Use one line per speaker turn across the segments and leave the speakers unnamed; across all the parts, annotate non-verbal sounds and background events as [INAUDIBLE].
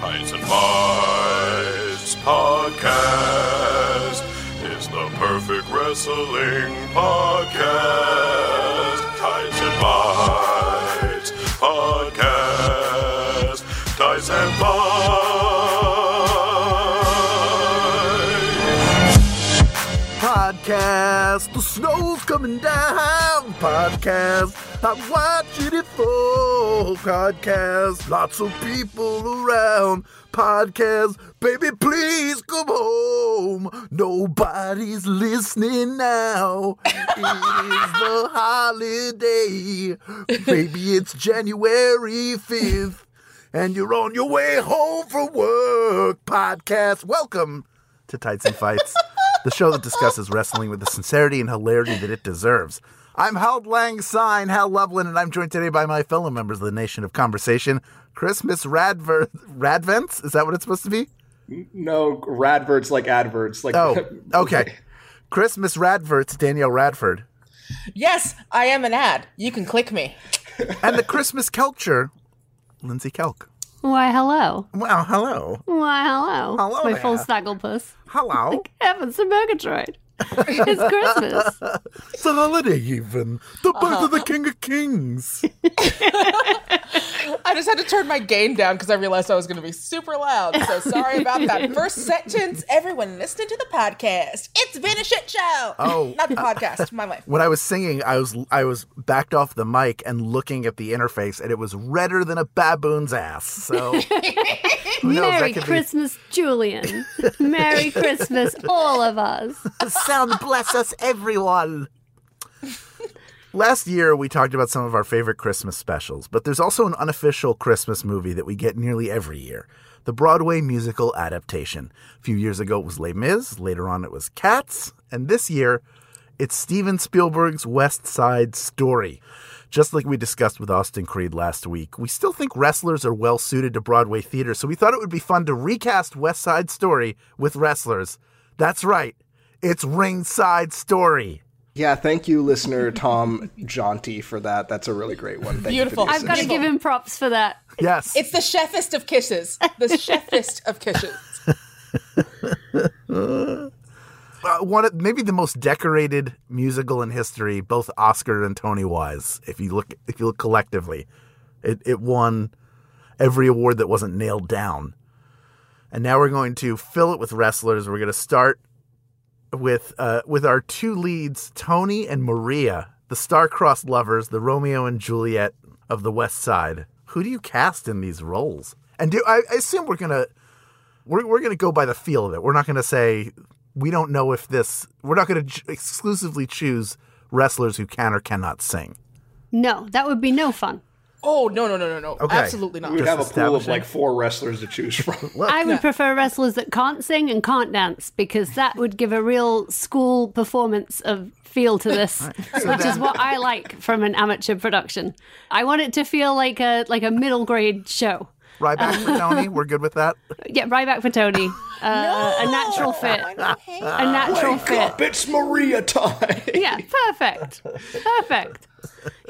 Tights and Fights podcast is the perfect wrestling podcast. Tights and Fights podcast. Tights and Fights.
Podcast, the snow's coming down. Podcast, I'm watching it for Podcast, lots of people around. Podcast, baby, please come home. Nobody's listening now. It is the [LAUGHS] holiday. Maybe it's January 5th. And you're on your way home from work. Podcast, welcome to Tights and Fights, the show that discusses wrestling with the sincerity and hilarity that it deserves. I'm Hal Lang Sign, Hal Lublin, and I'm joined today by my fellow members of the Nation of Conversation, Christmas Radver- Radvents. Is that what it's supposed to be?
No, radverts like adverts. Like
Oh, [LAUGHS] okay. Christmas Radverts, Danielle Radford,
Yes, I am an ad. You can click me. [LAUGHS]
and the Christmas Culture, Lindsey Kelk.
Why, hello.
Well, hello.
Why, hello.
Hello
My
there.
full snagglepuss.
Hello.
Heavens to Murgatroyd. [LAUGHS] it's Christmas.
It's a holiday, even. The birth of the uh-huh. King of Kings. [LAUGHS]
I just had to turn my gain down because I realized I was going to be super loud. So sorry about that. [LAUGHS] First sentence, everyone listening to the podcast. It's been a shit show.
Oh.
not the podcast. My life.
when I was singing, I was I was backed off the mic and looking at the interface, and it was redder than a baboon's ass. So knows?
Merry
that could
Christmas, Julian. Merry Christmas, all of us.
Sound bless us, everyone. Last year, we talked about some of our favorite Christmas specials, but there's also an unofficial Christmas movie that we get nearly every year the Broadway musical adaptation. A few years ago, it was Les Mis, later on, it was Cats, and this year, it's Steven Spielberg's West Side Story. Just like we discussed with Austin Creed last week, we still think wrestlers are well suited to Broadway theater, so we thought it would be fun to recast West Side Story with wrestlers. That's right, it's Ringside Story.
yeah. Thank you, listener Tom Jaunty, for that. That's a really great one. Thank
Beautiful.
You
I've got to give him props for that.
Yes.
It's the chefest of kisses. The [LAUGHS] chefest of kisses. [LAUGHS]
uh, one of, maybe the most decorated musical in history, both Oscar and Tony wise. If you look, if you look collectively, it it won every award that wasn't nailed down. And now we're going to fill it with wrestlers. We're going to start with uh, with our two leads, Tony and Maria, the star-crossed lovers, the Romeo and Juliet of the West Side. Who do you cast in these roles? And do I, I assume we're gonna we're we're gonna go by the feel of it. We're not gonna say we don't know if this. We're not gonna ch- exclusively choose wrestlers who can or cannot sing.
No, that would be no fun.
Oh, no, no, no, no, no.
Okay.
Absolutely not.
We would have a pool of like four wrestlers to choose from. [LAUGHS]
I would prefer wrestlers that can't sing and can't dance because that would give a real school performance of feel to this, [LAUGHS] which is what I like from an amateur production. I want it to feel like a like a middle grade show.
Ryback for [LAUGHS] Tony. We're good with that.
Yeah, Ryback for Tony. Uh, a natural fit. A natural
Wake
fit.
up, it's Maria time.
Yeah, perfect. Perfect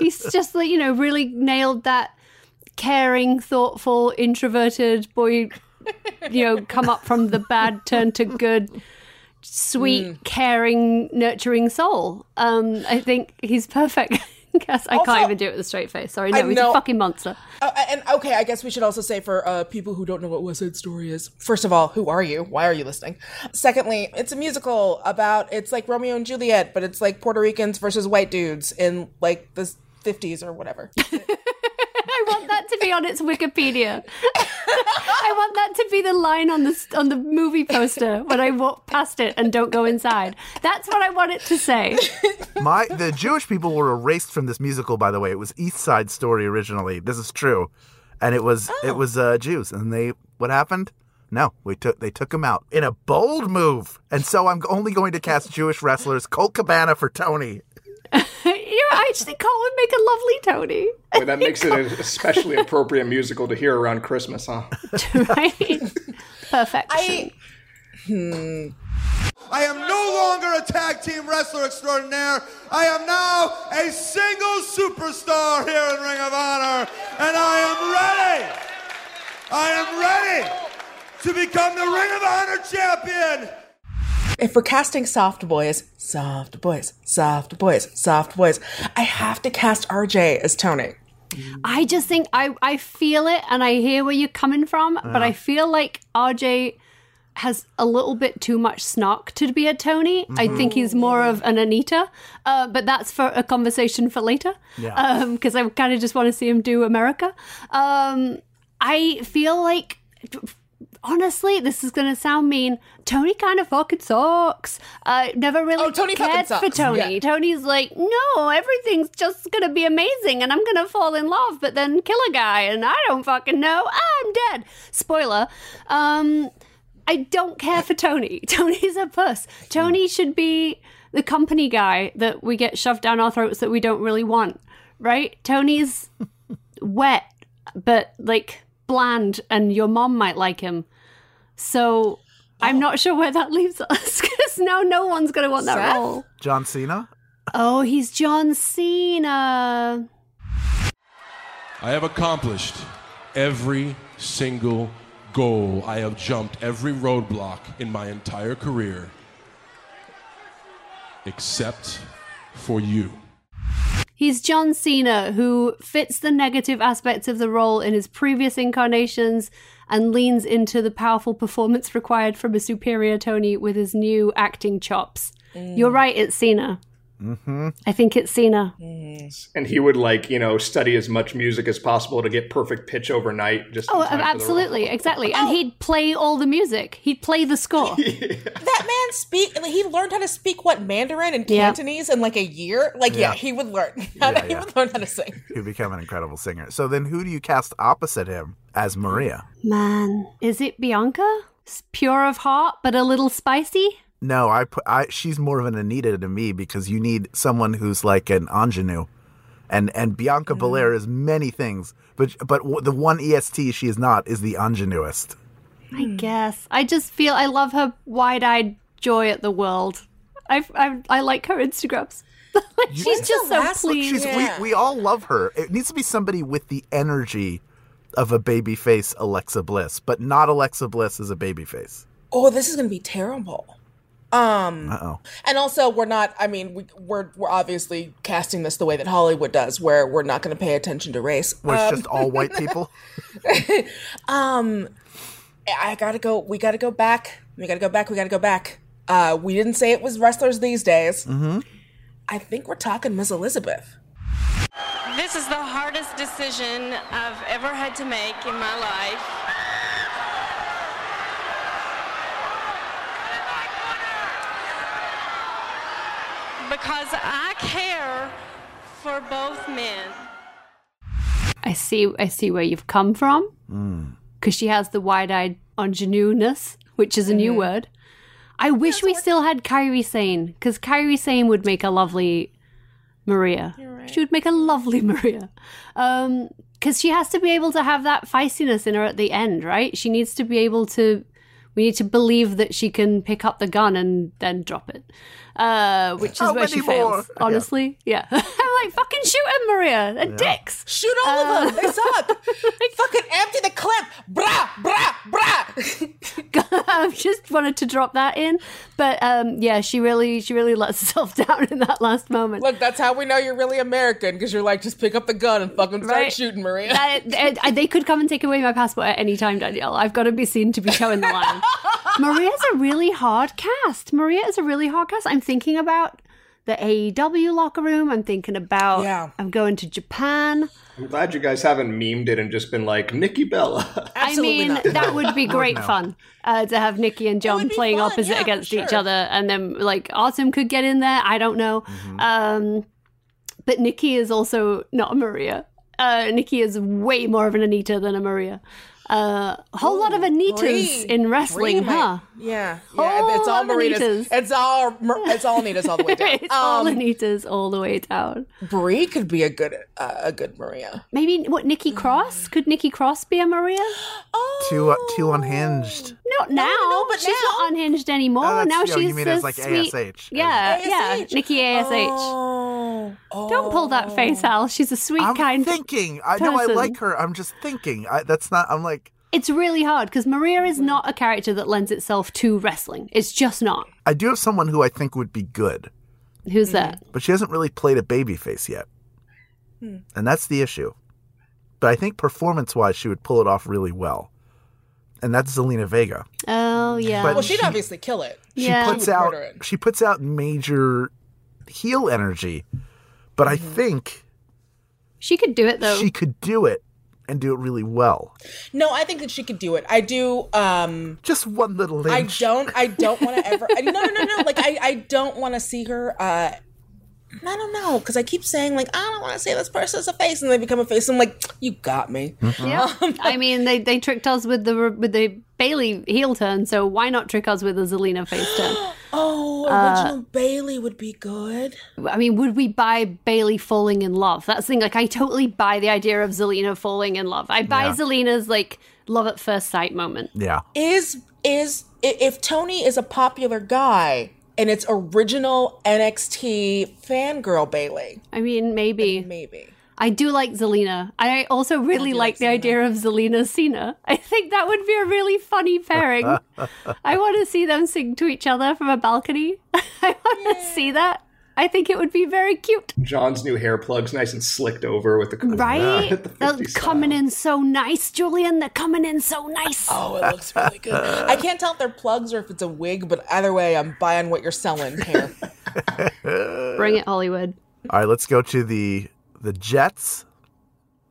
he's just like you know really nailed that caring, thoughtful, introverted boy. You know, come up from the bad, turn to good, sweet, mm. caring, nurturing soul. Um, I think he's perfect. [LAUGHS] Guess I
also,
can't even do it with a straight face. Sorry, no, he's a fucking monster.
Uh, and okay, I guess we should also say for uh, people who don't know what West Side Story is. First of all, who are you? Why are you listening? Secondly, it's a musical about it's like Romeo and Juliet, but it's like Puerto Ricans versus white dudes in like this 50s or whatever. [LAUGHS]
I want that to be on its Wikipedia. [LAUGHS] I want that to be the line on the on the movie poster when I walk past it and don't go inside. That's what I want it to say. [LAUGHS]
My the Jewish people were erased from this musical. By the way, it was East Side Story originally. This is true, and it was oh. it was uh, Jews, and they what happened? No, we took they took him out in a bold move, and so I'm only going to cast Jewish wrestlers. Colt Cabana for Tony.
You're actually Colt would make a lovely Tony,
Boy, that makes it an especially appropriate musical to hear around Christmas, huh? [LAUGHS]
right? Perfection.
I hmm.
I am no longer a tag team wrestler extraordinaire. I am now a single superstar here in Ring of Honor, and I am ready I am ready to become the Ring of Honor champion.
If we're casting soft boys, soft boys, soft boys, soft boys, I have to cast RJ as Tony.
I just think I I feel it and I hear where you're coming from, but I feel like RJ has a little bit too much snark to be a Tony. I think he's more of an Anita, uh, but that's for a conversation for later.
Yeah.
Because I kind of just want to see him do America. Um, I feel like. Honestly, this is gonna sound mean. Tony kind of fucking sucks. I never really
Oh, Tony
cared for. Tony.
Yeah.
Tony's like, no, everything's just gonna be amazing and I'm gonna fall in love, but then kill a guy and I don't fucking know. I'm dead. Spoiler. Um, I don't care for Tony. [LAUGHS] Tony's a puss. Tony should be the company guy that we get shoved down our throats that we don't really want, right? Tony's [LAUGHS] wet, but like bland, and your mom might like him. So I'm oh. not sure where that leaves [LAUGHS] us because now no one's gonna want that
Seth?
role.
John Cena?
Oh, he's John Cena.
I have accomplished every single goal. I have jumped every roadblock in my entire career, except for you.
He's John Cena, who fits the negative aspects of the role in his previous incarnations and leans into the powerful performance required from a superior Tony with his new acting chops. You're right, it's Cena. Mm-hmm. I think it's Cena.
And he would like, you know, study as much music as possible to get perfect pitch overnight. Just
Oh,
time for the role.
absolutely, exactly. And he'd play all the music. He'd play the score. [LAUGHS]
That man speak. He learned how to speak what Mandarin and
Yeah.
Cantonese in like a year. Like, yeah,
Yeah.
he would learn. How [LAUGHS] to,
Yeah,
He
yeah.
would learn how to sing.
Who become an incredible singer. So then who do you cast opposite him as Maria?
Man, is it Bianca? It's pure of heart, but a little spicy.
No, I put I she's more of an Anita to me because you need someone who's like an ingenue. And and Bianca mm. Belair is many things, but but the one EST she is not is the ingenuist.
I hmm. guess. I just feel I love her wide-eyed joy at the world. I I, I like her Instagrams. [LAUGHS] She's just so
last-
pleased.
She's
Yeah.
we, we all love her. It needs to be somebody with the energy of a babyface Alexa Bliss, but not Alexa Bliss as a babyface.
Oh, this is gonna be terrible. Um,
Uh oh.
and also we're not. I mean, we, we're we're obviously casting this the way that Hollywood does, where we're not going to pay attention to race.
Where it's
Um,
just all white [LAUGHS] people. [LAUGHS]
Um, I gotta go. We gotta go back. We gotta go back. We gotta go back. Uh, we didn't say it was wrestlers these days. Mm-hmm. I think we're talking Miss Elizabeth.
This is the hardest decision I've ever had to make in my life. Because I care for both men.
I see I see where you've come from. Hmm. Because she has the wide-eyed ingenueness, which is a new hmm. word. I wish we still had Kairi Sane, because Kairi Sane would make a lovely Maria. She would make a lovely [LAUGHS] Maria. Um, because she has to be able to have that feistiness in her at the end, right? She needs to be able to. We need to believe that she can pick up the gun and then drop it, uh, which is
How
where she
more? [LAUGHS]
fails. Honestly, yeah. I'm [LAUGHS] like, fucking shoot him, Maria. They're dicks.
Shoot all of them. They um, [LAUGHS] suck. Fucking empty the clip. Brah, brah, brah. [LAUGHS]
I just wanted to drop that in, but um, yeah, she really, she really lets [LAUGHS] herself down in that last moment.
Look, that's how we know you're really American because you're like, just pick up the gun and fucking start
Right.
shooting, Maria.
Uh, that- that- uh, they could come and take away my passport at any time, Danielle. I've got to be seen to be showing the line. Maria's a really hard cast. Maria is a really hard cast. I'm thinking about the AEW locker room. I'm thinking about.
Yeah.
I'm going to Japan.
I'm glad you guys haven't memed it and just been like Nikki Bella. [LAUGHS]
I mean,
not.
that would be [LAUGHS] great fun uh, to have Nikki and John playing
fun,
opposite
yeah, for
against each other, and then like Autumn could get in there. I don't know,
Mm-hmm.
um, but Nikki is also not a Maria. Uh, Nikki is way more of an Anita than a Maria. Uh, a whole lot of Anitas
Brie-
in wrestling,
Brie might-
huh?
Yeah,
Whole
yeah. It's all Maritas.
Anitas.
It's all Mar- it's all Anitas all the way [LAUGHS] down.
it's all
Um,
Anitas all the way down.
Brie could be a good uh, a good Maria.
Maybe what Nikki Cross? Could Nikki Cross be a Maria?
Oh,
Too uh, too unhinged.
Not now.
no, but
she's
now-
not unhinged anymore.
Oh, that's-
now
oh, you
she's
mean
a
as, like,
sweet.
ASH.
Yeah, yeah. Nikki Ash.
Oh,
Don't pull that face, Al. She's a sweet,
I'm
kind.
thinking. I know I like her. I'm just thinking. I, that's not. I'm like.
It's really hard because Maria is mm-hmm. not a character that lends itself to wrestling. It's just not.
I do have someone who I think would be good,
Who's mm-hmm. that?
but she hasn't really played a babyface yet. Hmm. And that's the issue. But I think performance wise, she would pull it off really well. And that's Zelina Vega.
Oh yeah.
But
Well, she'd
she-
obviously kill it.
She
Yeah.
puts
She would
out
murder it.
she puts out major heel energy. But I mm-hmm. think
she could do it though.
she could do it and do it really well.
No, I think that she could do it. I do. um
Just one little
I don't. I [LAUGHS] don't want to ever. I, no, no, no, no. Like I, I don't want to see her. uh I don't know because I keep saying like I don't want to see this person's a face, and they become a face. I'm like, you got me.
yeah. [LAUGHS] I mean, they they tricked us with the with the Bayley heel turn, so why not trick us with a Zelina face turn? [GASPS]
Oh, uh, original Bayley would be good.
I mean, would we buy Bayley falling in love? That's the thing. Like, I totally buy the idea of Zelina falling in love. I buy
Yeah.
Zelina's like love at first sight moment.
Yeah.
Is is if Tony is a popular guy and it's original NXT fangirl Bayley,
I mean, maybe.
maybe.
I do like Zelina. I also really oh, like, the idea of Zelina Cena. I think that would be a really funny pairing. [LAUGHS] I want to see them sing to each other from a balcony. [LAUGHS] I want to see that. I think it would be very cute.
John's new hair plugs nice and slicked over with the
Right? [LAUGHS]
the
They're
50s
coming in so nice, Julian. They're coming in so nice.
Oh, it looks really good. I can't tell if they're plugs or if it's a wig, but either way, I'm buying what you're selling here.
Bring it, Hollywood.
All right, let's go to the the Jets.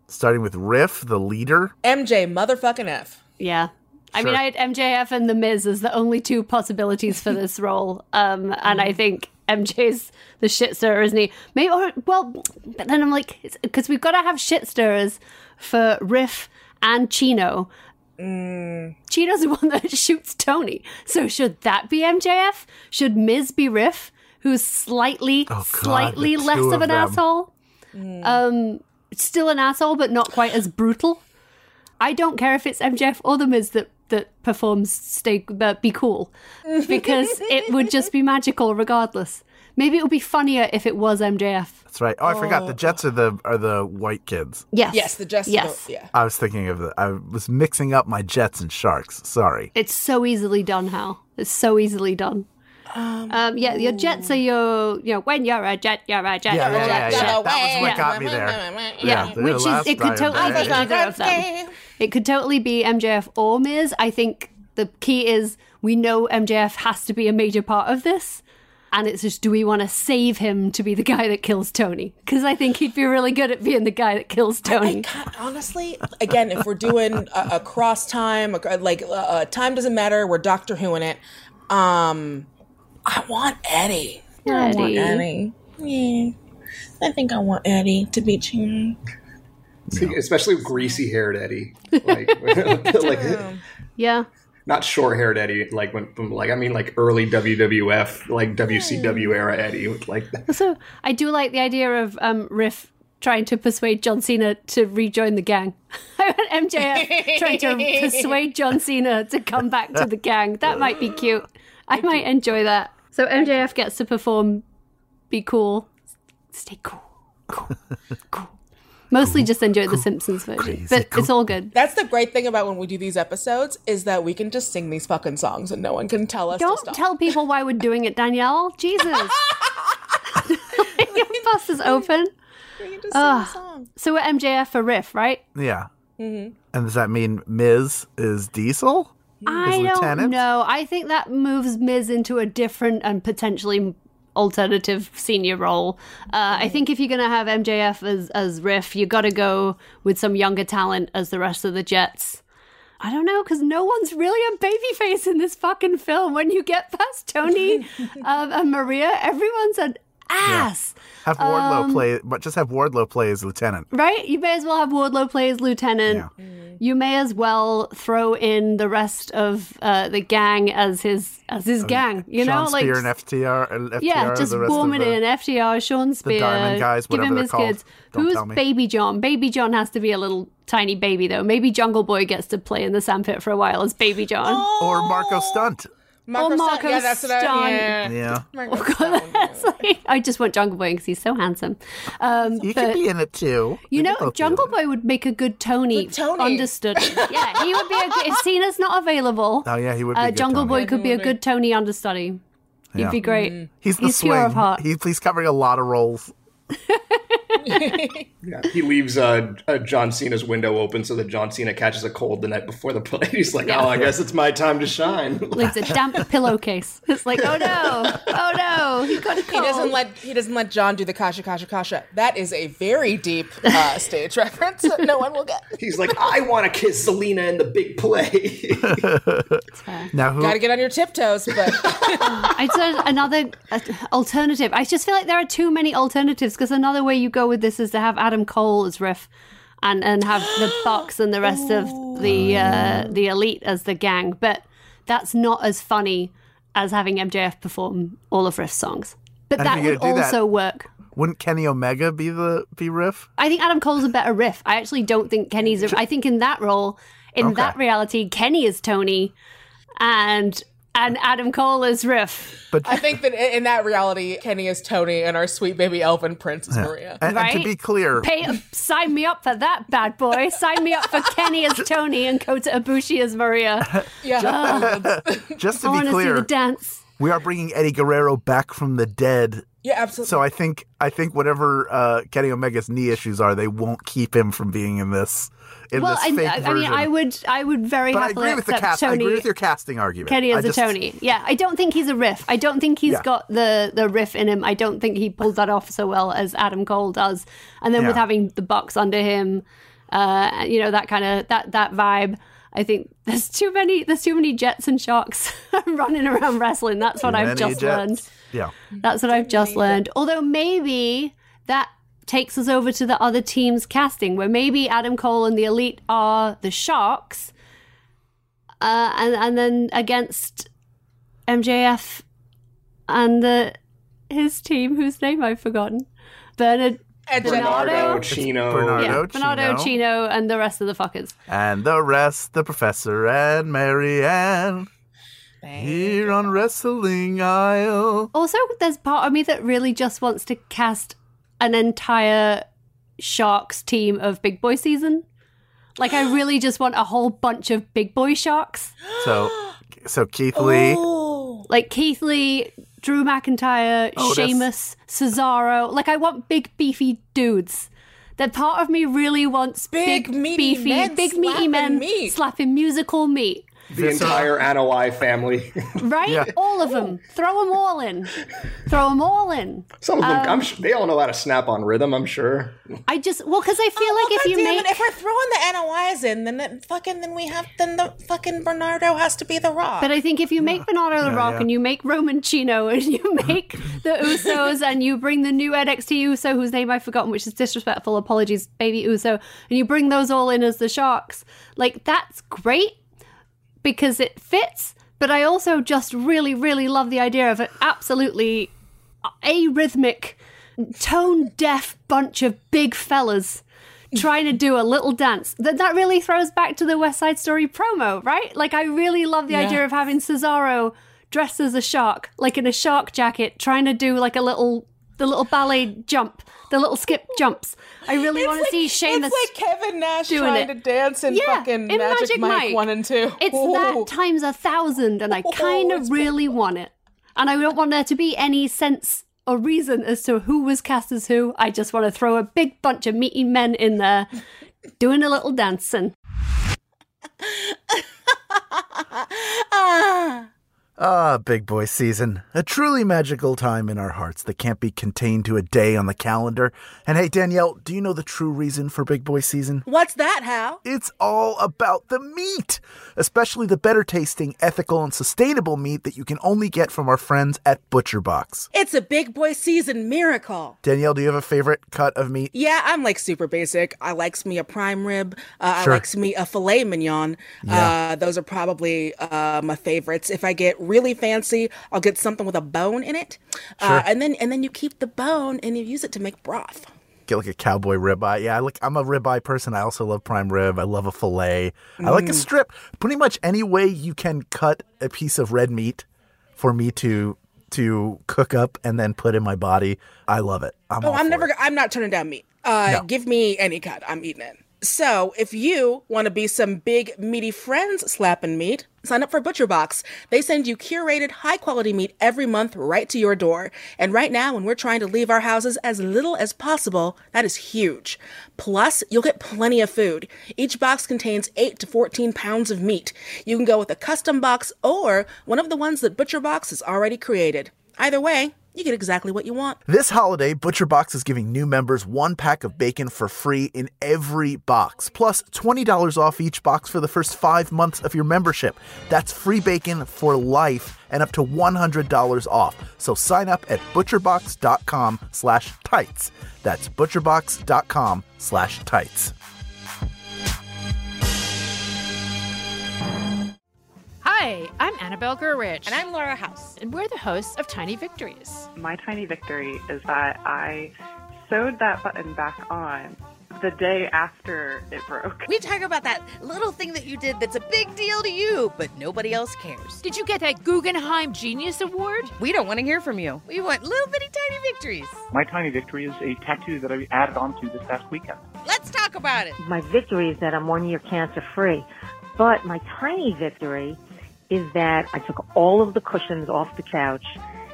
Starting with Riff, the leader.
MJ motherfucking F.
Yeah. I mean, I had MJF and The Miz as the only two possibilities for this [LAUGHS] role. Um, and I think MJ's the shit stirrer, isn't he? Maybe, or, well, but then I'm like, because we've got to have shit stirrers for Riff and Chino. Chino's the one that [LAUGHS] shoots Tony. So should that be MJF? Should Miz be Riff, who's slightly,
Oh, God,
slightly less of
of
an
them.
asshole? Um, still an asshole, but not quite as brutal. I don't care if it's MJF or the Miz that that performs stay uh, be cool because it would [LAUGHS] just be magical regardless. Maybe it would be funnier if it was MJF.
That's right. Oh, I forgot. The Jets are the are the white kids.
Yes.
Yes, the Jets.
Yes.
Yeah.
I was thinking of the. I was mixing up my Jets and Sharks. Sorry.
It's so easily done, Hal. It's so easily done. Um, yeah, your jets are your, you know, when you're a jet, you're a jet.
Yeah,
you're
yeah,
jet,
yeah,
jet.
yeah. That was what got me there.
Yeah,
the
which is it could totally be either of them. It could totally be MJF or Miz. I think the key is we know MJF has to be a major part of this. And it's just, do we want to save him to be the guy that kills Tony? Because I think he'd be really good at being the guy that kills Tony.
God, honestly, again, if we're doing a, a cross time, a- like uh, time doesn't matter, we're Doctor Who in it. Um, I want Eddie. I want
Eddie.
Eddie. Yeah, I think I want Eddie to be Chino.
See, especially greasy haired Eddie, like, [LAUGHS] [LAUGHS] like
Yeah.
not short haired Eddie, like when from like I mean like early WWF, like WCW era Eddie, with like [LAUGHS]
So I do like the idea of um, Riff trying to persuade John Cena to rejoin the gang. I want MJF trying to persuade John Cena to come back to the gang. That might be cute. I might enjoy that. So MJF gets to perform, be cool, stay cool, cool, [LAUGHS] cool. Mostly just enjoy the Simpsons version, but it's all good.
That's the great thing about when we do these episodes is that we can just sing these fucking songs and no one can tell us.
Don't
stop.
tell people why we're doing it, Danielle. [LAUGHS] Jesus. [LAUGHS] Your bus is open.
We can just sing
Ugh.
the song.
So we're MJF for Riff, right?
Yeah.
Mm-hmm.
And does that mean Miz is Diesel?
I don't
lieutenant?
know. I think that moves Miz into a different and potentially alternative senior role. Uh, I think if you're going to have MJF as as Riff, you got to go with some younger talent as the rest of the Jets. I don't know because no one's really a babyface in this fucking film. When you get past Tony um, [LAUGHS] and Maria, everyone's an ass.
Have Wardlow
Um,
play, but just have Wardlow play as lieutenant.
Right? You may as well have Wardlow play as lieutenant. You may as well throw in the rest of uh, the gang as his as his gang. You
Shawn
know, like
Spear and FTR. and FTR
yeah, just
the rest
it in. FTR, Shawn Spear, the
Diamond guys,
give him
they're
his
called.
kids.
Don't
Who's
tell me.
Baby John? Baby John has to be a little tiny baby though. Maybe Jungle Boy gets to play in the sandpit for a while as Baby John.
Or Marco Stunt.
Or Marco
yeah, that's what I,
Stunt.
yeah.
Yeah.
Marco Stunt.
It's like- I just want Jungle Boy because he's so handsome. Um,
You could be in it too.
you
We
know,
could both be
Jungle. Boy would make a good Tony,
Good Tony.
understudy. [LAUGHS] yeah, he would be a good. If Cena's not available,
Oh yeah, he would be.
uh,
a good
Jungle
Tony.
Boy could be a good Tony understudy. He'd
Yeah.
be great.
He's the
he's
swing.
pure of heart.
He, he's covering a lot of roles. [LAUGHS]
Yeah, he leaves uh, uh, John Cena's window open so that John Cena catches a cold the night before the play. [LAUGHS] He's like,
Yeah.
"Oh, I guess it's my time to shine." [LAUGHS]
Leaves a damp [LAUGHS] pillowcase. It's like, oh no, oh no, he got a cold."
He doesn't let he doesn't let John do the kasha kasha kasha. That is a very deep uh, stage reference that no one will get.
He's like, "I want to kiss Zelina in the big play."
Now who?
Got to get on your tiptoes, but
I'd another uh, alternative. I just feel like there are too many alternatives because another way you go with this is to have Adam Cole as riff, and and have the [GASPS] Bucks and the rest of the uh, the elite as the gang. But that's not as funny as having MJF perform all of Riff's songs. But that would
gonna that-
also work.
Wouldn't Kenny Omega be the be riff?
I think Adam Cole's a better riff. I actually don't think Kenny's. A, I think in that role, in
Okay.
that reality, Kenny is Tony, and and Adam Cole is riff.
But I think that in in that reality, Kenny is Tony and our sweet baby Elvin Prince is Maria.
And, and to be clear,
Pay, sign me up for that bad boy. Sign me up for Kenny as Tony and Kota Ibushi as Maria.
Yeah,
just
I [LAUGHS]
to
want
be
to see the
clear,
dance.
we are bringing Eddie Guerrero back from the dead.
Yeah, absolutely.
So I think I think whatever uh, Kenny Omega's knee issues are, they won't keep him from being in this in
Well,
this
I,
fake
I mean, I would, I would very
but I
happily
agree with the
accept
cast. I
Tony.
agree with your casting argument.
Kenny
I
as a Tony. Yeah, I don't think he's a riff. I don't think he's
Yeah.
got the the riff in him. I don't think he pulls that off so well as Adam Cole does. And then with having the Bucks under him, uh, you know that kind of that that vibe. I think there's too many there's too many jets and sharks [LAUGHS] running around wrestling. That's what I've just
jets.
learned.
Yeah.
That's what I've just learned. Although maybe that takes us over to the other team's casting, where maybe Adam Cole and the Elite are the Sharks, uh, and and then against MJF and the his team, whose name I've forgotten, Bernard.
And
Bernardo?
Bernardo, Chino,
Bernardo.
Yeah, Bernardo,
Chino.
Chino, and the rest of the fuckers.
And the rest, the professor and Marianne, here on Wrestling Isle.
Also, there's part of me that really just wants to cast an entire Sharks team of Big Boy season. Like, I really just want a whole bunch of Big Boy Sharks.
So, so Keith Lee.
Oh.
Like Keith Lee, Drew McIntyre, oh,
Otis.
Sheamus, Cesaro. Like, I want big, beefy dudes. That part of me really wants
Big,
big,
meaty
beefy,
men
big meaty men
meat.
slapping musical meat.
The entire Anoa'i family. [LAUGHS]
Right?
Yeah.
All of them. Throw them all in. Throw them all in.
Some of them,
Um,
I'm sure they all know how to snap on rhythm. I'm sure.
I just well because I feel
Oh,
like if you make
it, if we're throwing the NOIs in, then it fucking then we have then the fucking Bernardo has to be the Rock.
But I think if you make Bernardo the Rock
yeah.
and you make Roman Chino [LAUGHS] and you make the Usos and you bring the new NXT Uso whose name I've forgotten, which is disrespectful, apologies, Baby Uso, and you bring those all in as the Sharks, like that's great because it fits. But I also just really, really love the idea of an absolutely arrhythmic, tone deaf bunch of big fellas trying to do a little dance. That that really throws back to the West Side Story promo, right? Like I really love the idea of having Cesaro dressed as a shark, like in a shark jacket, trying to do like a little the little ballet jump, the little skip jumps. I really want to see Sheamus.
It's like Kevin Nash
doing
trying
it.
to dance in
Yeah,
fucking
in
Magic,
Magic
Mike,
Mike.
one and two.
It's
Ooh.
that times a thousand, and I kind of really want it. And I don't want there to be any sense or reason as to who was cast as who. I just want to throw a big bunch of meaty men in there doing a little dancing. [LAUGHS]
Ah, big boy season. A truly magical time in our hearts that can't be contained to a day on the calendar. And hey, Danielle, do you know the true reason for big boy season?
What's that, Hal?
It's all about the meat, especially the better tasting, ethical, and sustainable meat that you can only get from our friends at ButcherBox.
It's a big boy season miracle.
Danielle, do you have a favorite cut of meat?
Yeah, I'm like super basic. I likes me a prime rib. Uh,
Sure.
I likes me a filet mignon.
Yeah.
Uh, those are probably uh, my favorites. If I get really fancy, I'll get something with a bone in it, uh, and then and then you keep the bone and you use it to make broth.
Get like a cowboy ribeye. Yeah, I like. I'm a ribeye person. I also love prime rib. I love a fillet. I like a strip. Pretty much any way you can cut a piece of red meat for me to to cook up and then put in my body. I love it. I'm
Oh, I'm never.
it.
I'm not turning down meat. Uh,
No.
give me any cut. I'm eating it. So, if you want to be some big meaty friends slapping meat, sign up for ButcherBox. They send you curated, high quality meat every month right to your door. And right now, when we're trying to leave our houses as little as possible, that is huge. Plus, you'll get plenty of food. Each box contains 8 to 14 pounds of meat. You can go with a custom box or one of the ones that ButcherBox has already created. Either way, you get exactly what you want.
This holiday, ButcherBox is giving new members one pack of bacon for free in every box, plus $20 off each box for the first five months of your membership. That's free bacon for life and up to $100 off. So sign up at butcherbox.com slash tights. That's butcherbox.com slash tights.
Hi, I'm Annabelle Gurwitch.
And I'm Laura House.
And we're the hosts of Tiny Victories.
My tiny victory is that I sewed that button back on the day after it broke.
We talk about that little thing that you did that's a big deal to you, but nobody else cares.
Did you get that Guggenheim Genius Award?
We don't want to hear from you. We want little bitty tiny victories.
My tiny victory is a tattoo that I added onto this past weekend.
Let's talk about it.
My victory is that I'm one year cancer free. But my tiny victory is that I took all of the cushions off the couch,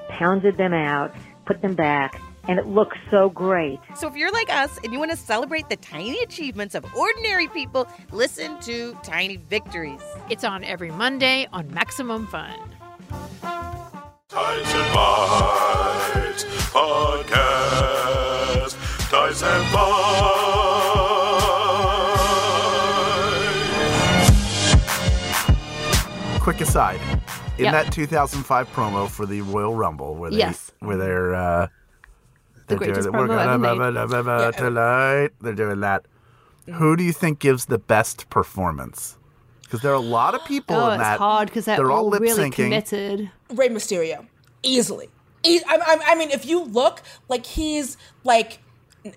pounded them out, put them back, and it looks so great.
So if you're like us and you want to celebrate the tiny achievements of ordinary people, listen to Tiny Victories.
It's on every Monday on Maximum Fun.
Ties and Bites Podcast. Ties and Bites.
Quick aside. In
Yep.
that 2005 promo for the Royal Rumble, where they,
Yes.
where they're uh, they're
greatest
doing, we're gonna
made.
blah, blah, blah, blah, tonight. They're doing that. Who do you think gives the best performance? Because there are a lot of people
Oh,
in
it's
that.
hard because they're,
they're all
all
lip
really
syncing.
Committed.
Rey Mysterio, easily. E- I, I, I mean, if you look, like he's like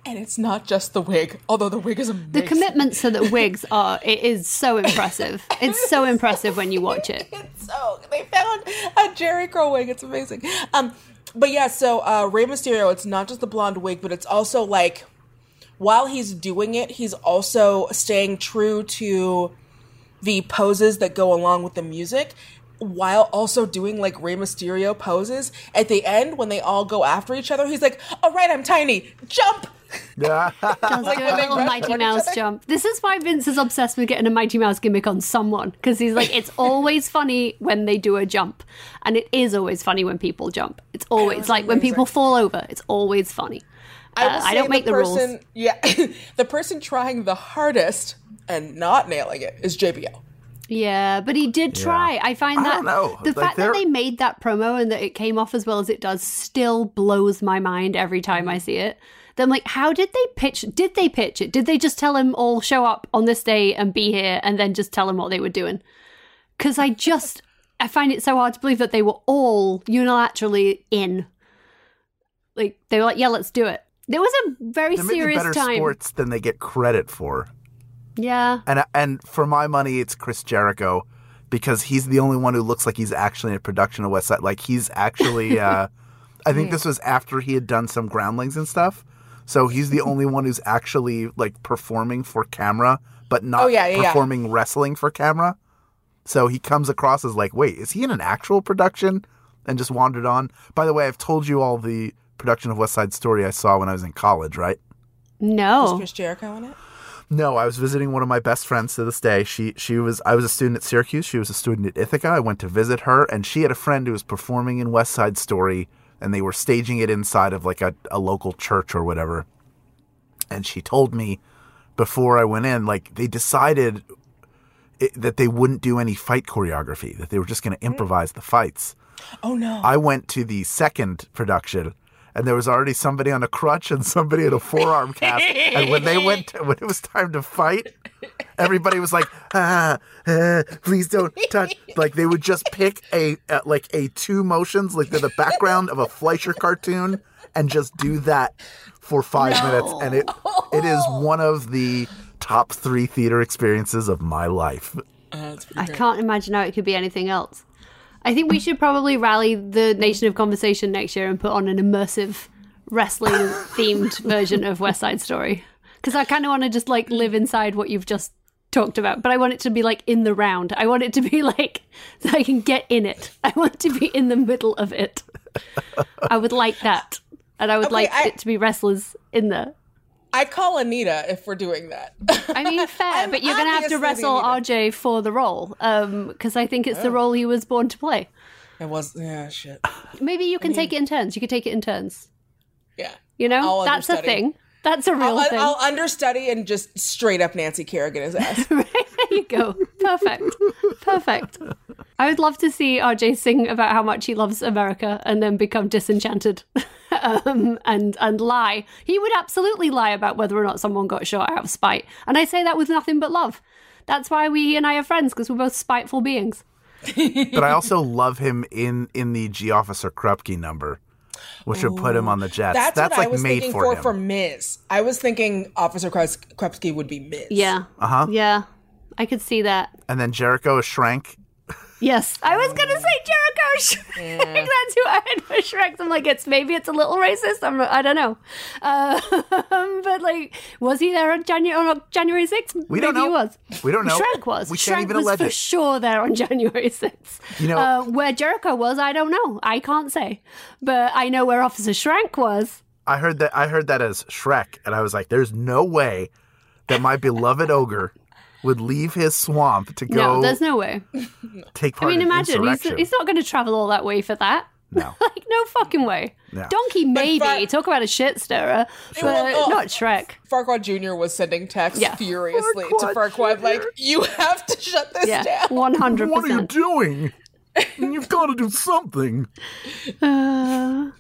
and it's not just the wig, although the wig is amazing.
The commitments to the wigs are it is so impressive. [LAUGHS] It's so impressive when you watch it. [LAUGHS]
It's so they found a Jerry Curl wig. It's amazing. Um, but yeah, so uh, Rey Mysterio, it's not just the blonde wig, but it's also like while he's doing it, he's also staying true to the poses that go along with the music. While also doing like Rey Mysterio poses at the end when they all go after each other, he's like, "All right, I'm tiny, jump!"
Yeah.
Does
Like
do a little Mighty Mouse jump. This is why Vince is obsessed with getting a Mighty Mouse gimmick on someone because he's like, it's always funny when they do a jump, and it is always funny when people jump. It's always
was
like when people fall over. It's always funny.
I,
Uh, I don't make the rules.
person, Yeah, [LAUGHS] the person trying the hardest and not nailing it is JBL.
Yeah, but he did try. I find
I
that
don't know.
the
Like,
fact that
they're-
they made that promo and that it came off as well as it does still blows my mind every time I see it. Then like, how did they pitch? Did they pitch it? Did they just tell him all show up on this day and be here, and then just tell him what they were doing? Because I just I find it so hard to believe that they were all unilaterally in. Like they were like, yeah, let's do it. There was a very
be
serious
better
time.
sports than they get credit for.
Yeah.
And and for my money, it's Chris Jericho because he's the only one who looks like he's actually in a production of West Side. Like he's actually. [LAUGHS] Uh, I think this was after he had done some groundlings and stuff. So he's the only one who's actually like performing for camera, but not
Oh, yeah, yeah, yeah.
performing wrestling for camera. So he comes across as like, wait, is he in an actual production? And just wandered on. By the way, I've told you all the production of West Side Story I saw when I was in college, right?
No.
Was Chris Jericho in it?
No, I was visiting one of my best friends to this day. She she was I was a student at Syracuse. She was a student at Ithaca. I went to visit her, and she had a friend who was performing in West Side Story, and they were staging it inside of like a, a local church or whatever. And she told me before I went in, like they decided it, that they wouldn't do any fight choreography; that they were just going to hmm. improvise the fights.
Oh no!
I went to the second production, and there was already somebody on a crutch and somebody in a forearm cast. and when they went, to, when it was time to fight, everybody was like, "Ah, ah, please don't touch!" Like they would just pick a uh, like a two motions, like they're the background of a Fleischer cartoon, and just do that for five minutes, and it it is one of the top three theater experiences of my life.
I can't imagine how it could be anything else. I think we should probably rally the Nation of Conversation next year and put on an immersive wrestling [LAUGHS] themed version of West Side Story. Because I kind of want to just like live inside what you've just talked about, but I want it to be like in the round. I want it to be [LAUGHS] like so I can get in it. I want to be in the middle of it. I would like that. And I would
Okay,
like
I-
it to be wrestlers in there.
I call Anita if we're doing that.
I mean, [LAUGHS] fair, but you're going to have to wrestle. RJ for the role um, because I think it's the
Oh.
role he was born to play.
It was yeah, shit.
Maybe you can take it in turns. You could take it in turns.
Yeah.
You know,
I'll
that's a thing. That's a real
I'll,
thing.
I'll understudy and just straight up Nancy Kerrigan his [LAUGHS] ass.
there you go. Perfect. Perfect. I would love to see RJ sing about how much he loves America and then become disenchanted [LAUGHS] um, and and lie. He would absolutely lie about whether or not someone got shot out of spite. And I say that with nothing but love. That's why we he and I are friends because we're both spiteful beings. [LAUGHS]
but I also love him in in the G Officer Krupke number, which would put him on the Jets.
That's,
That's,
what
like
I was
made
thinking
for,
for
him.
for Miz. I was thinking Officer Krupski Krupski would be Miz.
Yeah.
Uh huh.
Yeah. I could see that.
And then Jericho is shrank.
Yes, I was gonna say Jericho [LAUGHS] Shrek. That's who I had for Shrek. I'm like, it's maybe it's a little racist. I'm, I don't know, uh, [LAUGHS] but like, was he there on January on January 6th?
We
maybe
don't know.
He was.
We don't know.
Shrek was.
We
Shrek
can't even
was
allege
for
it.
sure there on [LAUGHS] January 6th.
You know-
uh, where Jericho was, I don't know. I can't say, but I know where Officer Shrek was.
I heard that. I heard that as Shrek, and I was like, "There's no way that my beloved ogre would leave his swamp to go
no, there's no way.
take part I
mean,
in
imagine he's, he's not going to travel all that way for that.
No. [LAUGHS]
like no fucking way.
No.
Donkey maybe. Talk about a shit stirrer, but
Well, oh,
not Shrek.
Farquaad Jr. was sending texts
Yeah.
furiously to Farquaad, like, "You have to shut this
Yeah,
down."
one hundred
What are you doing? [LAUGHS] You've got to do something.
Uh,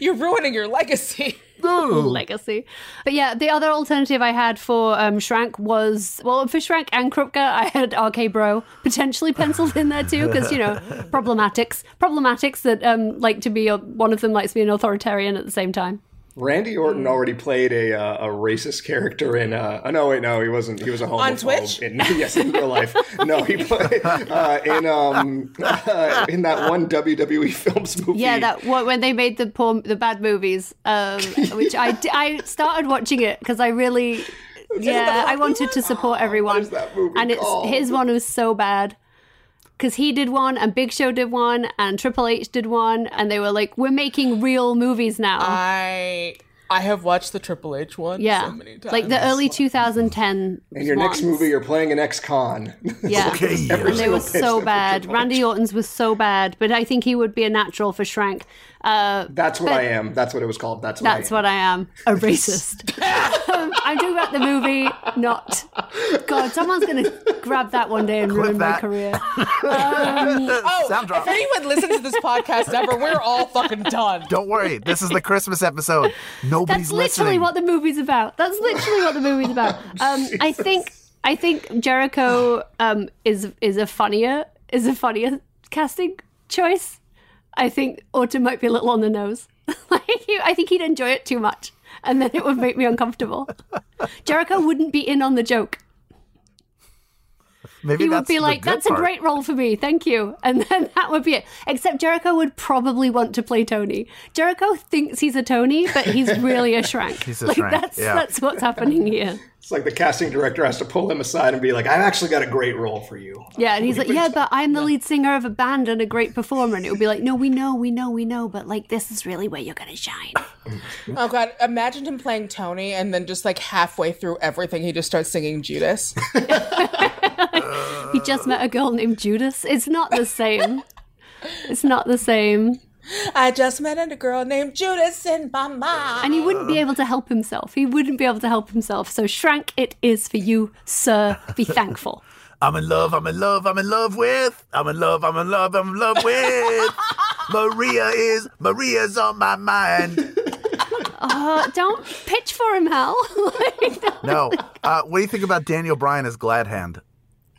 You're ruining your legacy. [LAUGHS]
legacy. But yeah, the other alternative I had for um, Shrank was well, for Shrank and Krupka, I had RK Bro potentially penciled in there too, because you know [LAUGHS] problematics, problematics that um like to be a, one of them likes to be an authoritarian at the same time.
Randy Orton already played a uh, a racist character in. Uh, oh no, wait, no, he wasn't. He was a homophobe.
On Twitch?
In, [LAUGHS] yes, in real life. No, he played uh, in um uh, [LAUGHS] in that one WWE films movie.
Yeah, that what when they made the poor, the bad movies, um, [LAUGHS] which I I started watching it because I really. Yeah, I wanted to support everyone, and it's
called?
his one was so bad because he did one, and Big Show did one, and Triple H did one, and they were like, "We're making real movies now."
I I have watched the Triple H one.
yeah,
so many times.
like the early 2010.
In your next movie, you're playing an ex-con.
Yeah, [LAUGHS]
Every
and they were so bad. Randy Orton's was so bad, but I think he would be a natural for Shrank. Uh,
That's what I am. That's what it was called. That's what
That's
I am.
what I am, a racist. [LAUGHS] I'm talking about the movie, not. God, someone's going to grab that one day and ruin my
that.
career. [LAUGHS]
oh,
Sound drop.
if anyone listens to this podcast ever, we're all fucking done.
Don't worry. This is the Christmas episode. Nobody's listening.
That's literally
listening.
what the movie's about. That's literally what the movie's about. Um, [LAUGHS] I think I think Jericho um, is is a funnier is a funnier casting choice. I think Orton might be a little on the nose. [LAUGHS] like I think he'd enjoy it too much, and then it would make me uncomfortable. Jericho wouldn't be in on the joke.
Maybe
he would be like, "That's a great role for me, thank you," and then that would be it. Except Jericho would probably want to play Tony. Jericho thinks he's a Tony, but he's really a [LAUGHS] Shrank.
He's a
like
Shrank,
that's
yeah.
that's what's happening here.
It's like the casting director has to pull him aside and be like, "I've actually got a great role for you."
Yeah, and he's like, "Yeah, but I'm the lead singer of a band and a great performer," and it would be like, "No, we know, we know, we know, but like this is really where you're gonna shine." [LAUGHS] Mm-hmm.
Oh god, imagine him playing Tony and then just like halfway through everything he just starts singing Judas. [LAUGHS]
he just met a girl named Judas. It's not the same. It's not the same.
I just met a girl named Judas in my mind.
And he wouldn't be able to help himself. He wouldn't be able to help himself. So, Shrank, it is for you, sir. Be thankful. [LAUGHS]
I'm in love, I'm in love, I'm in love with. I'm in love, I'm in love, I'm in love with. [LAUGHS] Maria is, Maria's on my mind. [LAUGHS]
Uh, don't pitch for him, Hal. Like,
No. Uh, what do you think about Daniel Bryan as Glad Hand?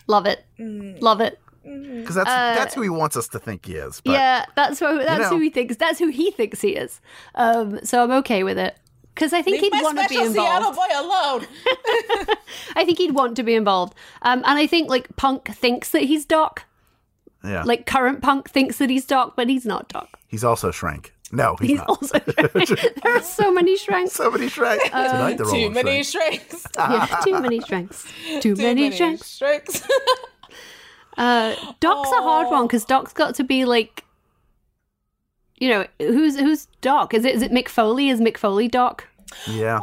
Love it. Love it.
Because that's,
Uh,
that's who he wants us to think he is. But
yeah, that's what that's
know.
who he thinks. That's who he thinks he is. Um, so I'm okay with it because I think
Leave
he'd want to be
special Seattle boy alone. [LAUGHS] [LAUGHS]
I think he'd want to be involved, um, and I think like Punk thinks that he's Doc.
Yeah.
Like current punk thinks that he's Doc, but he's not Doc.
He's also Shrank. No, he's,
He's
not.
also [LAUGHS] there are so many shrinks.
so many Shrank. Tonight they're
Too
in
many
Shrank.
strengths.
yeah, too many strengths. Too, many, strengths.
strengths.
Uh, Doc's a hard one because Doc's got to be like, you know, who's who's Doc? Is it is it Mick Foley? Is Mick Foley Doc?
Yeah.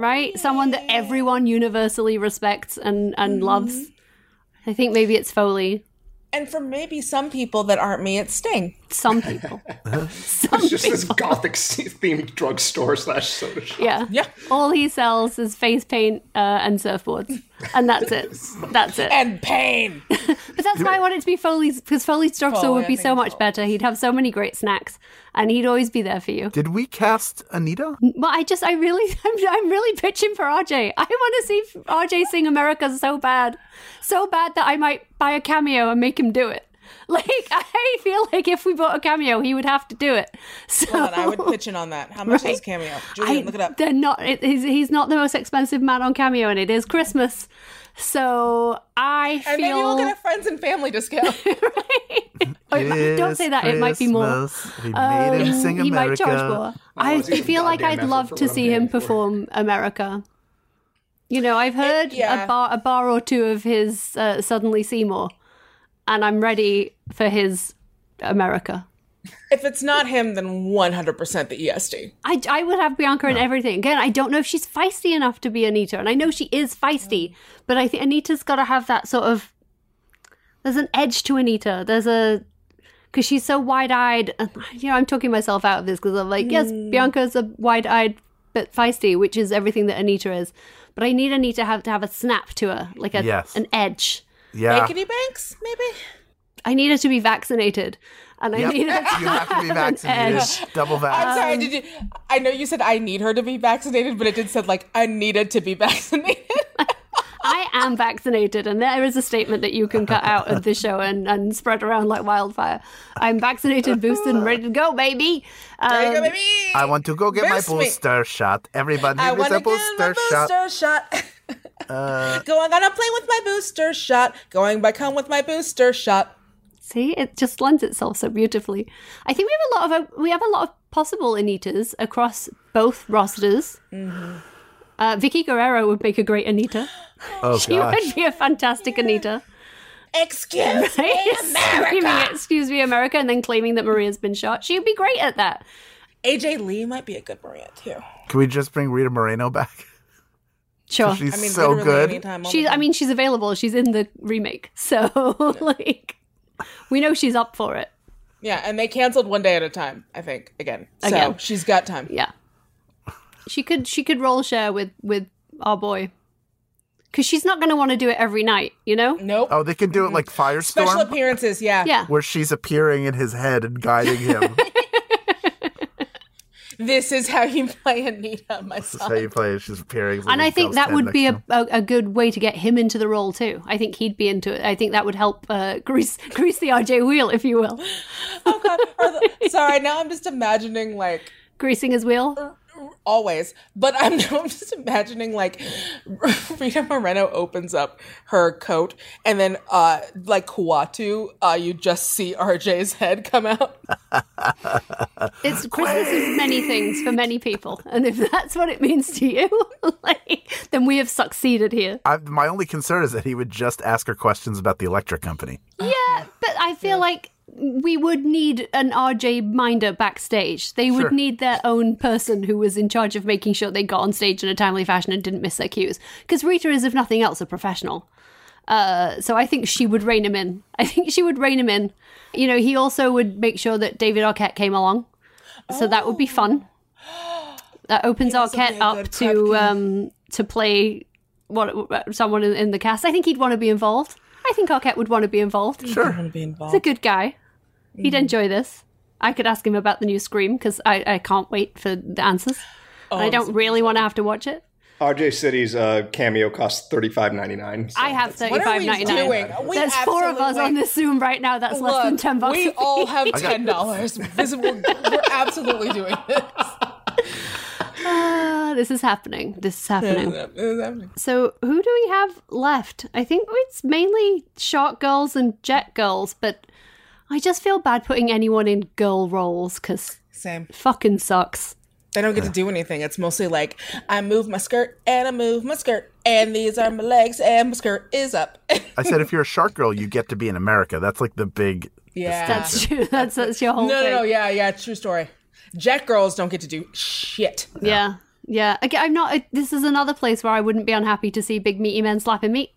Right, someone that everyone universally respects and and
Mm-hmm.
loves. I think maybe it's Foley.
and for maybe some people that aren't me, it's Sting.
Some people. [LAUGHS] Some
It's just this gothic themed drugstore slash soda shop.
Yeah.
Yeah.
All he sells is face paint uh, and surfboards. And that's it. [LAUGHS] That's it.
And pain. [LAUGHS]
But that's why I want it to be Foley's, because Foley's drugstore
Foley,
would be so much
Foley.
better. He'd have so many great snacks, and he'd always be there for you.
Did we cast Anita?
Well, I just, I really, I'm, I'm really pitching for RJ. I want to see RJ sing America so bad. So bad that I might buy a cameo and make him do it. [LAUGHS] Like, I feel like if we bought a cameo, he would have to do it. So
Hold on, I would pitch in on that. How much is Cameo? Julian,
I-
look it up.
They're not. It, he's, he's not the most expensive man on Cameo, and it is Christmas. So I feel.
And maybe we'll get a friends and family discount. [LAUGHS]
Oh, might- don't say that. It might be more.
Christmas, We made him
Um,
sing
he
America.
might charge more. I
it's just
feel like I'd love to see him
paying for.
perform America. You know, I've heard
yeah.
a bar a bar or two of his uh, Suddenly Seymour, and I'm ready for his America.
if it's not him, then 100% the EST.
I, I would have Bianca in everything. Again, I don't know if she's feisty enough to be Anita, and I know she is feisty, but I think Anita's got to have that sort of. There's an edge to Anita. There's a because she's so wide-eyed. You know, I'm talking myself out of this because I'm like, yes, mm. Bianca's a wide-eyed but feisty, which is everything that Anita is. But I need Anita to have to have a snap to her, like a
Yes.
an edge.
Yeah.
Blankety Banks, maybe?
I needed to be vaccinated, and I
Yep.
need to
You have to be vaccinated.
edge.
Double
I'm sorry, did you? I know you said I need her to be vaccinated, but it did said like I needed to be [LAUGHS] vaccinated. [LAUGHS]
I am vaccinated, and there is a statement that you can cut out of the show and, and spread around like wildfire. I'm vaccinated, boosted, and ready to go, baby.
there you go,
Um,
baby.
I want to go get my
Boost me.
booster shot. Everybody
I want
a
to get my
booster shot.
booster shot. [LAUGHS] [LAUGHS]
Uh,
Going on a plane with my booster shot. Going back home with my booster shot.
See, it just lends itself so beautifully. I think we have a lot of we have a lot of possible Anitas across both rosters. Uh, Vicky Guerrero would make a great Anita. [GASPS]
oh
She
gosh.
would be a fantastic Anita.
Excuse [LAUGHS]
Right?
me,
Screaming,
America.
"Excuse me, America," and then claiming that Maria's been shot. She'd be great at that.
AJ Lee might be a good Maria too.
Can we just bring Rita Moreno back? [LAUGHS]
Sure.
She's
I mean,
so good.
anytime,
she's I mean, she's available. She's in the remake, [LAUGHS] so like, we know she's up for it.
yeah, and they canceled one day at a time. I think again. So
Again.
she's got time.
Yeah, she could she could role share with with our boy, because she's not going to want to do it every night, you know.
Nope.
Oh, they can do it like
mm-hmm.
Firestorm.
Special appearances. Yeah.
Yeah,
where she's appearing in his head and guiding him. [LAUGHS]
This is how you play Anita, my
That's
son.
how you play it. She's appearing.
and I think that would be
a.
a, a, a good way to get him into the role too. I think he'd be into it. I think that would help uh, grease [LAUGHS] grease the RJ wheel, if you will,
Oh God. The- sorry. Now I'm just imagining like
greasing his wheel.
Always, but I'm [LAUGHS] I'm just imagining like [LAUGHS] Rita Moreno opens up her coat and then uh like Kuato, uh you just see RJ's head come out. [LAUGHS]
It's Christmas is many things for many people, and if that's what it means to you, like, then we have succeeded here.
I, my only concern is that he would just ask her questions about the electric company.
Yeah, but I feel like we would need an RJ minder backstage. They would
Sure.
need their own person who was in charge of making sure they got on stage in a timely fashion and didn't miss their cues. Because Rita is, if nothing else, a professional. Uh, so I think she would rein him in. [LAUGHS] I think she would rein him in. You know, he also would make sure that David Arquette came along. So that would be fun. [GASPS] That opens Arquette up to um to play what someone in, in the cast. I think he'd want to be involved. I think Arquette would want to be involved.
I want to be involved.
He's a good guy. He'd
Mm-hmm.
enjoy this. I could ask him about the new Scream because I, I can't wait for the answers. And I don't really want to have to watch it.
RJ City's uh, cameo costs thirty five ninety nine.
I have thirty
What are
five
we
ninety nine.
doing? We
There's four of us on this Zoom right now. That's less than ten bucks.
We all have [LAUGHS] ten dollars. This we're, we're absolutely doing this. [LAUGHS]
Ah, this is happening. This is happening.
It was happening.
So, who do we have left? I think it's mainly Shark Girls and Jet Girls, but I just feel bad putting anyone in girl roles because
Same.
fucking sucks.
They don't get to do anything. It's mostly like I move my skirt and I move my skirt and these are my legs and my skirt is up.
I said if you're a shark girl, you get to be in America. That's like the big.
yeah,
That's true. [LAUGHS] That's that's your whole
no,
thing.
no, yeah, yeah, true story. Jet girls don't get to do shit.
Yeah, yeah. Again, I'm not. This is another place where I wouldn't be unhappy to see big meaty men slapping meat,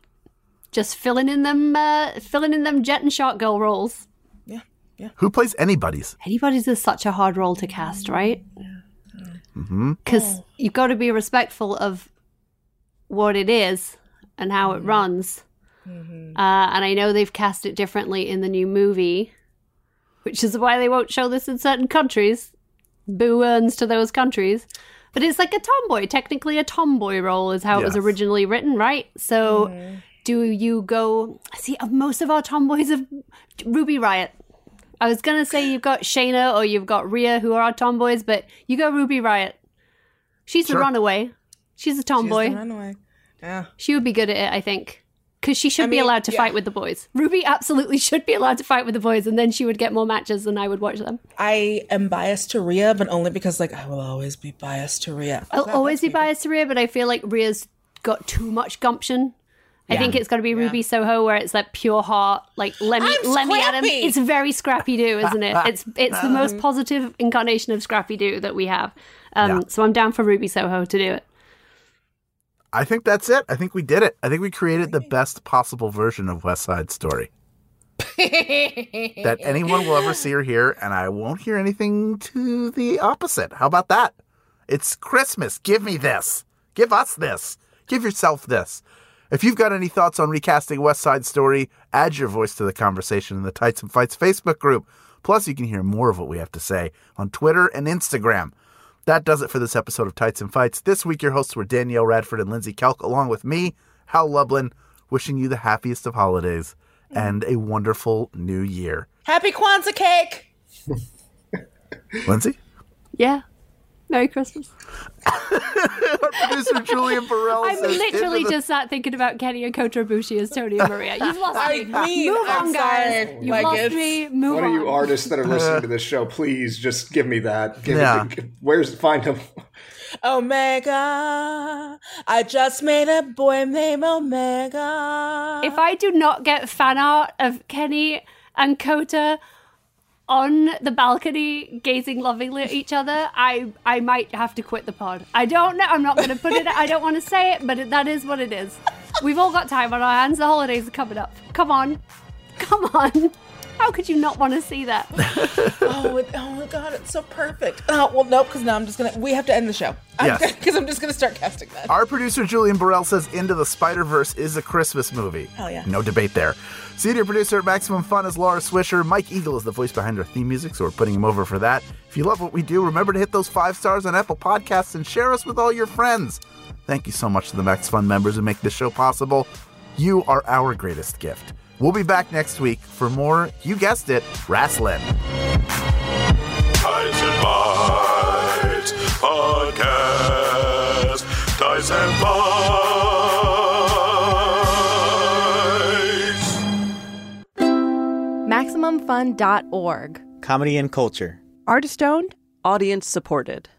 just filling in them, uh, filling in them jet and shark girl roles. Yeah. Yeah.
Who plays anybody's?
Anybody's is such a hard role to cast, right?
Mm-hmm.
Because you've got to be respectful of what it is and how it runs. Uh, and I know they've cast it differently in the new movie, which is why they won't show this in certain countries. Boo earns to those countries. But it's like a tomboy. Technically, a tomboy role is how it was originally written, right? So, mm. do you go. See, of most of our tomboys of Ruby Riot. I was going to say you've got Shayna or you've got Rhea who are our tomboys, but you go Ruby Riot. She's the runaway. She's a tomboy.
She's the runaway. Yeah.
She would be good at it, I think. Because she should
I
be allowed to
yeah.
fight with the boys. Ruby absolutely [LAUGHS] should be allowed to fight with the boys, and then she would get more matches and I would watch them.
I am biased to Rhea, but only because like I will always be biased to Rhea.
I'll always be biased to Rhea, but I feel like Rhea's got too much gumption. I think it's got to be Ruby Soho, where it's that pure heart, like Lemmy,
I'm
Lemmy Adams. It's very Scrappy Doo, isn't it? It's it's the [LAUGHS] most positive incarnation of Scrappy Doo that we have. Um,
Yeah.
So I'm down for Ruby Soho to do it.
I think that's it. I think we did it. I think we created the best possible version of West Side Story that [LAUGHS] anyone will ever see or hear, and I won't hear anything to the opposite. How about that? It's Christmas. Give me this. Give us this. Give yourself this. If you've got any thoughts on recasting West Side Story, add your voice to the conversation in the Tights and Fights Facebook group. Plus, you can hear more of what we have to say on Twitter and Instagram. That does it for this episode of Tights and Fights. This week, your hosts were Danielle Radford and Lindsey Kelk, along with me, Hal Lublin, wishing you the happiest of holidays and a wonderful new year.
Happy Kwanzaa cake.
Lindsey?
Yeah. Merry Christmas. [LAUGHS]
Producer Julian Burrell
I'm
says,
literally
the-
just sat thinking about Kenny and Kota Ibushi as Tony and Maria. You've lost
I
me.
mean,
Move
I'm
on, guys.
sorry.
You've
Like,
lost
it's-
me. Move
One
on.
of you artists that are [LAUGHS] listening to this show, please just give me that. Give
Yeah.
me the, where's find them?
Omega. I just made a boy named Omega.
If I do not get fan art of Kenny and Kota on the balcony gazing lovingly at each other, I I might have to quit the pod. I don't know. I'm not going to put it. I don't want to say it, but that is what it is. We've all got time on our hands. The holidays are coming up. Come on, come on. How could you not want to see that? [LAUGHS]
oh, it, oh my god, it's so perfect. Oh well, nope, because now I'm just gonna. We have to end the show. [LAUGHS]
Yes.
Because I'm just gonna start casting that.
Our producer Julian Burrell says Into the Spider Verse is a Christmas movie.
Hell yeah.
No debate there. Senior producer at Maximum Fun is Laura Swisher. Mike Eagle is the voice behind our theme music, so we're putting him over for that. If you love what we do, remember to hit those five stars on Apple Podcasts and share us with all your friends. Thank you so much to the Max Fun members who make this show possible. You are our greatest gift. We'll be back next week for more, you guessed it, wrestling.
Tights and Fights Podcast. Tights and Fights.
MaximumFun.org.
Comedy and culture.
Artist owned, audience supported.